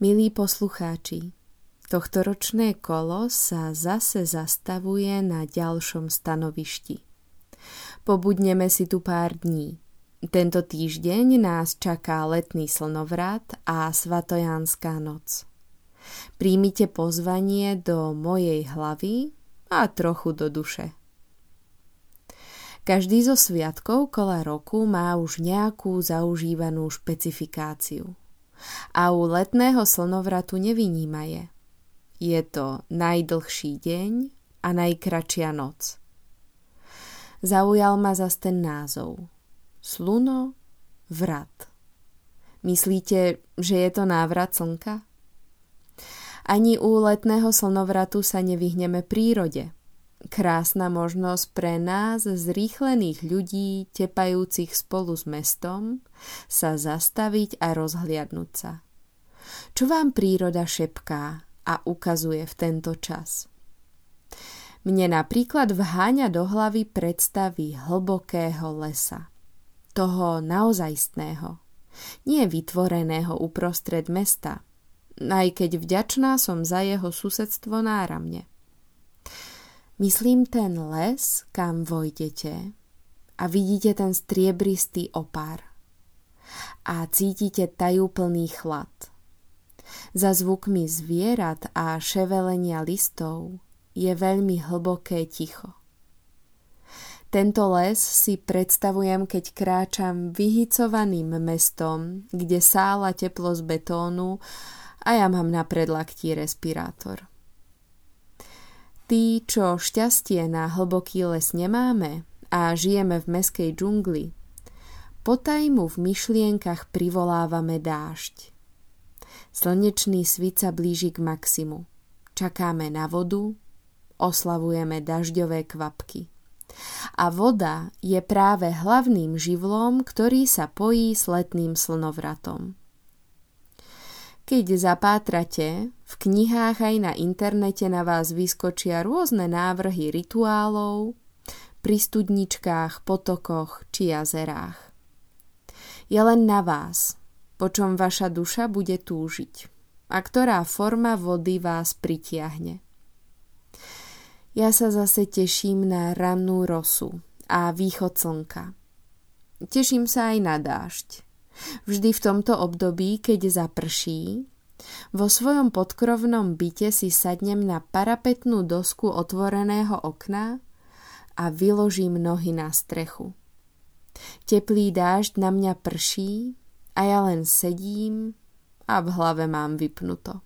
Milí poslucháči, tohtoročné kolo sa zase zastavuje na ďalšom stanovišti. Pobudneme si tu pár dní. Tento týždeň nás čaká letný slnovrat a svatojánska noc. Príjmite pozvanie do mojej hlavy a trochu do duše. Každý zo sviatkov kola roku má už nejakú zaužívanú špecifikáciu. A u letného slnovratu nevynímaje – je to najdlhší deň a najkračia noc. Zaujal ma zas ten názov. Sluno, vrat. Myslíte, že je to návrat slnka? Ani u letného slnovratu sa nevyhneme prírode. Krásna možnosť pre nás, zrýchlených ľudí, tepajúcich spolu s mestom, sa zastaviť a rozhliadnúť sa. Čo vám príroda šepká, a ukazuje v tento čas. Mne napríklad vháňa do hlavy predstavy hlbokého lesa. Toho naozajstného. Nie vytvoreného uprostred mesta, aj keď vďačná som za jeho susedstvo náramne. Myslím ten les, kam vojdete a vidíte ten striebristý opár a cítite tajúplný chlad – za zvukmi zvierat a ševelenia listov je veľmi hlboké ticho. Tento les si predstavujem, keď kráčam vyhicovaným mestom, kde sála teplo z betónu a ja mám na predlaktí respirátor. Tí, čo šťastie na hlboký les nemáme a žijeme v meskej džungli, potajmu v myšlienkach privolávame dážď. Slnečný svit sa blíži k maximu. Čakáme na vodu, oslavujeme dažďové kvapky. A voda je práve hlavným živlom, ktorý sa pojí s letným slnovratom. Keď zapátrate, v knihách aj na internete na vás vyskočia rôzne návrhy rituálov, pri studničkách, potokoch či jazerách. Je len na vás, po čom vaša duša bude túžiť a ktorá forma vody vás pritiahne. Ja sa zase teším na rannú rosu a východ slnka. Teším sa aj na dážď. Vždy v tomto období, keď zaprší, vo svojom podkrovnom byte si sadnem na parapetnú dosku otvoreného okna a vyložím nohy na strechu. Teplý dážď na mňa prší a ja len sedím a v hlave mám vypnuto.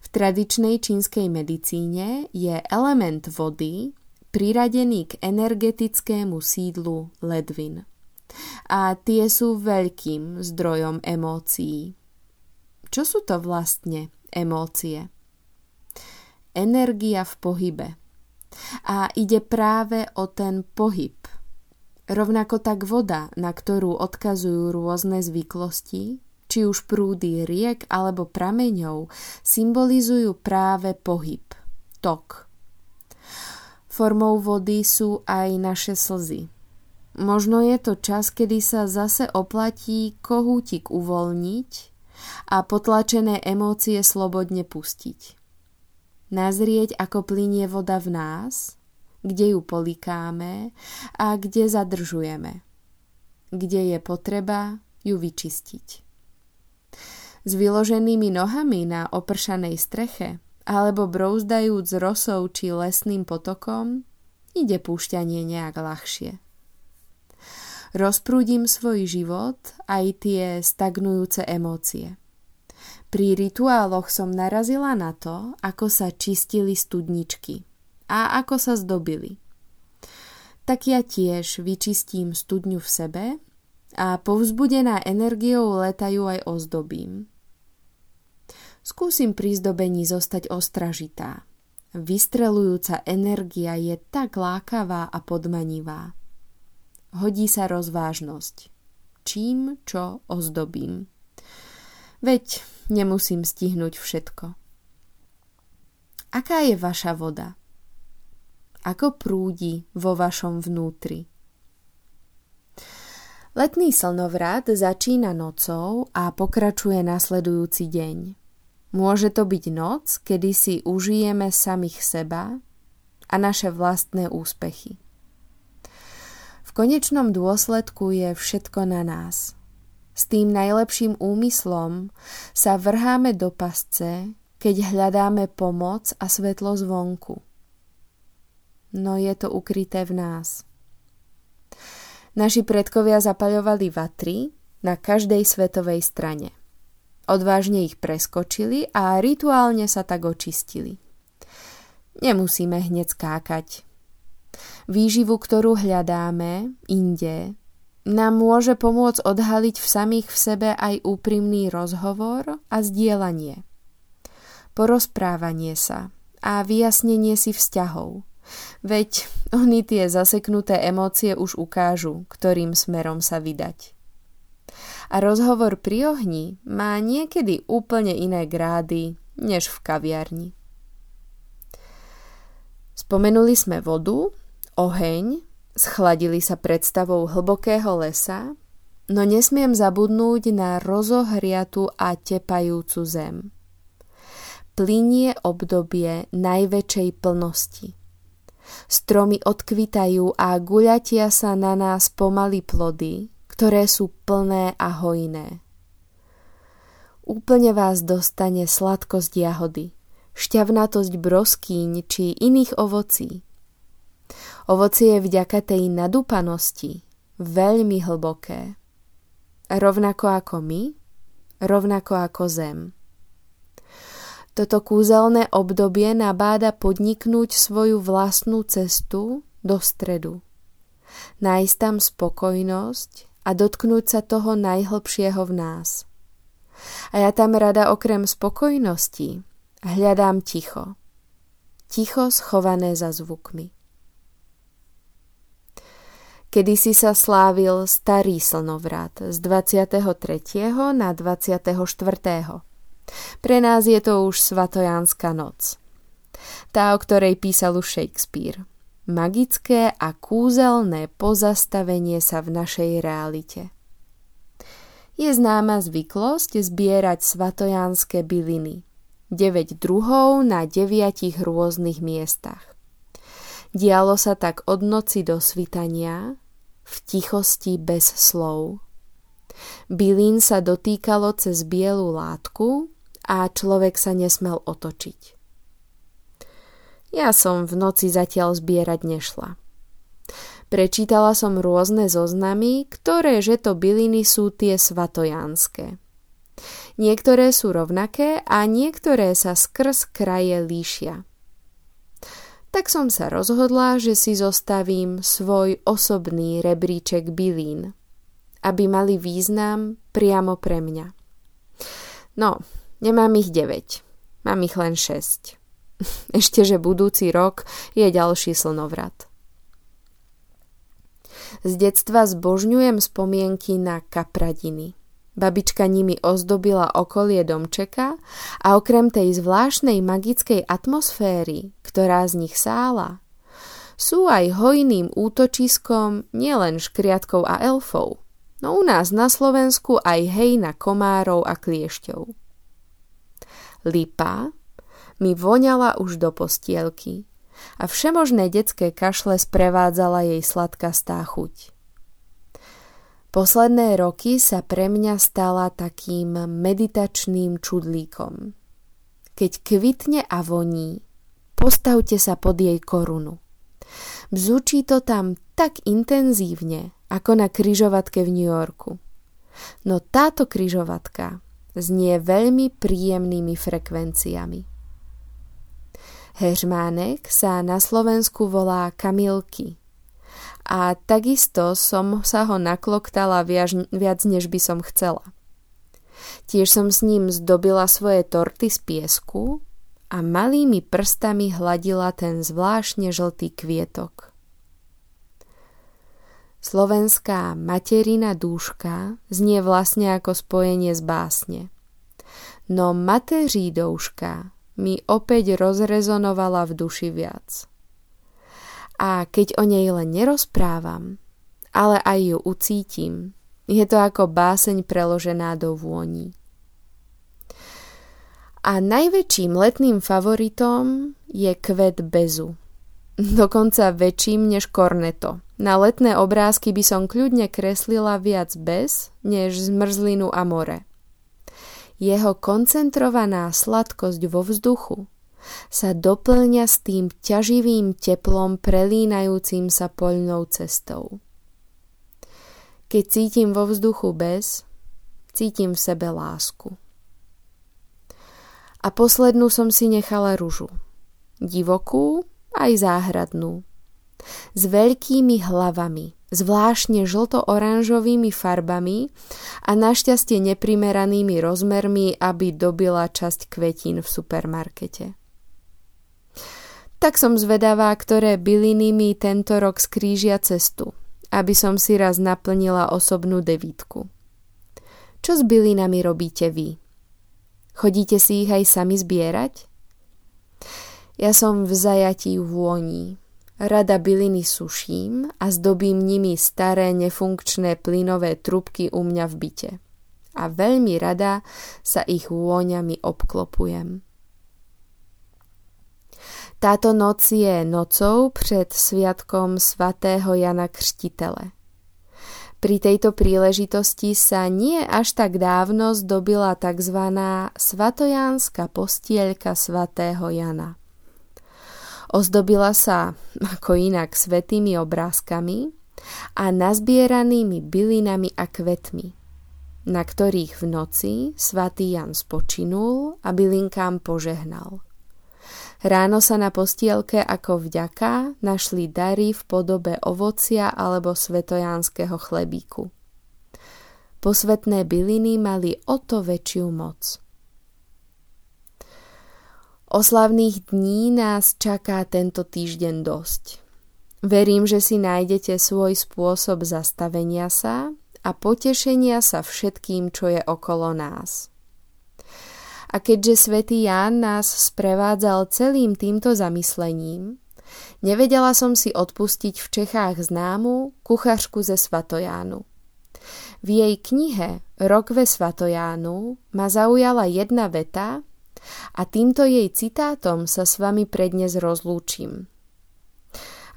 V tradičnej čínskej medicíne je element vody priradený k energetickému sídlu ledvin. A tie sú veľkým zdrojom emócií. Čo sú to vlastne emócie? Energia v pohybe. A ide práve o ten pohyb – Rovnako tak voda, na ktorú odkazujú rôzne zvyklosti, či už prúdy riek alebo prameňov, symbolizujú práve pohyb, tok. Formou vody sú aj naše slzy. Možno je to čas, kedy sa zase oplatí kohútik uvoľniť a potlačené emócie slobodne pustiť. Nazrieť, ako plinie voda v nás kde ju polikáme a kde zadržujeme. Kde je potreba ju vyčistiť. S vyloženými nohami na opršanej streche alebo brouzdajúc rosou či lesným potokom ide púšťanie nejak ľahšie. Rozprúdim svoj život aj tie stagnujúce emócie. Pri rituáloch som narazila na to, ako sa čistili studničky – a ako sa zdobili. Tak ja tiež vyčistím studňu v sebe a povzbudená energiou letajú aj ozdobím. Skúsim pri zdobení zostať ostražitá. Vystrelujúca energia je tak lákavá a podmanivá. Hodí sa rozvážnosť. Čím čo ozdobím. Veď nemusím stihnúť všetko. Aká je vaša voda? ako prúdi vo vašom vnútri. Letný slnovrat začína nocou a pokračuje nasledujúci deň. Môže to byť noc, kedy si užijeme samých seba a naše vlastné úspechy. Konečnom dôsledku je všetko na nás. S tým najlepším úmyslom sa vrháme do pasce, keď hľadáme pomoc a svetlo zvonku. No je to ukryté v nás. Naši predkovia zapaľovali vatry na každej svetovej strane. Odvážne ich preskočili a rituálne sa tak očistili. Nemusíme hneď skákať. Výživu, ktorú hľadáme inde, nám môže pomôcť odhaliť v samých v sebe aj úprimný rozhovor a zdieľanie. Porozprávanie sa a vyjasnenie si vzťahov – Veď oni tie zaseknuté emócie už ukážu, ktorým smerom sa vydať. A rozhovor pri ohni má niekedy úplne iné grády, než v kaviarni. Spomenuli sme vodu, oheň, schladili sa predstavou hlbokého lesa, no nesmiem zabudnúť na rozohriatu a tepajúcu zem. Plinie obdobie najväčšej plnosti – Stromy odkvitajú a guľatia sa na nás pomaly plody, ktoré sú plné a hojné. Úplne vás dostane sladkosť jahody, šťavnatosť broskýň či iných ovocí. Ovocie je vďaka tej nadúpanosti veľmi hlboké. Rovnako ako my, rovnako ako zem. Toto kúzelné obdobie nabáda podniknúť svoju vlastnú cestu do stredu. Nájsť tam spokojnosť a dotknúť sa toho najhlbšieho v nás. A ja tam rada okrem spokojnosti hľadám ticho. Ticho schované za zvukmi. Kedy si sa slávil starý slnovrat z 23. na 24. Pre nás je to už Svatojánska noc. Tá, o ktorej písal už Shakespeare. Magické a kúzelné pozastavenie sa v našej realite. Je známa zvyklosť zbierať svatojánske byliny. 9 druhov na 9 rôznych miestach. Dialo sa tak od noci do svitania, v tichosti bez slov. Bylín sa dotýkalo cez bielu látku a človek sa nesmel otočiť. Ja som v noci zatiaľ zbierať nešla. Prečítala som rôzne zoznamy, ktoré že to byliny sú tie svatojánske. Niektoré sú rovnaké a niektoré sa skrz kraje líšia. Tak som sa rozhodla, že si zostavím svoj osobný rebríček bylín, aby mali význam priamo pre mňa. No, Nemám ich 9. Mám ich len 6. Ešte, že budúci rok je ďalší slnovrat. Z detstva zbožňujem spomienky na kapradiny. Babička nimi ozdobila okolie domčeka a okrem tej zvláštnej magickej atmosféry, ktorá z nich sála, sú aj hojným útočiskom nielen škriatkov a elfov, no u nás na Slovensku aj hej na komárov a kliešťov. Lipa mi voňala už do postielky a všemožné detské kašle sprevádzala jej sladkastá chuť. Posledné roky sa pre mňa stala takým meditačným čudlíkom. Keď kvitne a voní, postavte sa pod jej korunu. Bzučí to tam tak intenzívne, ako na kryžovatke v New Yorku. No táto kryžovatka znie veľmi príjemnými frekvenciami. Heřmánek sa na Slovensku volá Kamilky a takisto som sa ho nakloktala viac, viac než by som chcela. Tiež som s ním zdobila svoje torty z piesku a malými prstami hladila ten zvláštne žltý kvietok. Slovenská materina dúška znie vlastne ako spojenie z básne. No mateří douška mi opäť rozrezonovala v duši viac. A keď o nej len nerozprávam, ale aj ju ucítim, Je to ako báseň preložená do vôni. A najväčším letným favoritom je kvet bezu. Dokonca väčším než korneto. Na letné obrázky by som kľudne kreslila viac bez, než zmrzlinu a more. Jeho koncentrovaná sladkosť vo vzduchu sa doplňa s tým ťaživým teplom prelínajúcim sa poľnou cestou. Keď cítim vo vzduchu bez, cítim v sebe lásku. A poslednú som si nechala ružu. Divokú aj záhradnú. S veľkými hlavami, zvláštne žlto-oranžovými farbami a našťastie neprimeranými rozmermi, aby dobila časť kvetín v supermarkete. Tak som zvedavá, ktoré byliny mi tento rok skrížia cestu – aby som si raz naplnila osobnú devítku. Čo s bylinami robíte vy? Chodíte si ich aj sami zbierať? Ja som v zajatí vôni. Rada byliny suším a zdobím nimi staré nefunkčné plynové trubky u mňa v byte. A veľmi rada sa ich vôňami obklopujem. Táto noc je nocou před sviatkom svatého Jana Křtitele. Pri tejto príležitosti sa nie až tak dávno zdobila tzv. svatojánska postielka svatého Jana. Ozdobila sa ako inak svetými obrázkami a nazbieranými bylinami a kvetmi, na ktorých v noci svatý Jan spočinul a bylinkám požehnal. Ráno sa na postielke ako vďaka našli dary v podobe ovocia alebo svetojánskeho chlebíku. Posvetné byliny mali o to väčšiu moc. Oslavných dní nás čaká tento týždeň dosť. Verím, že si nájdete svoj spôsob zastavenia sa a potešenia sa všetkým, čo je okolo nás. A keďže svätý Ján nás sprevádzal celým týmto zamyslením, nevedela som si odpustiť v Čechách známu kuchařku ze Svatojánu. V jej knihe Rok ve Svatojánu ma zaujala jedna veta a týmto jej citátom sa s vami prednes rozlúčim.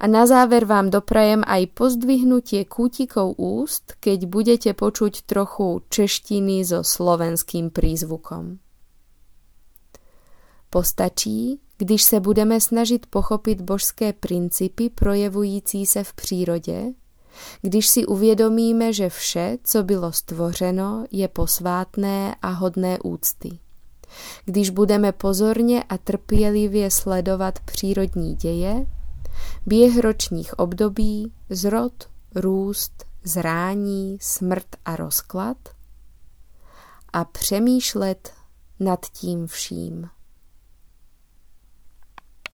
A na záver vám doprajem aj pozdvihnutie kútikov úst, keď budete počuť trochu češtiny so slovenským prízvukom. Postačí, když se budeme snažit pochopit božské principy projevující se v přírodě, když si uvědomíme, že vše, co bylo stvořeno, je posvátné a hodné úcty. Když budeme pozorně a trpělivě sledovat přírodní děje, běh ročních období, zrod, růst, zrání, smrt a rozklad a přemýšlet nad tím vším.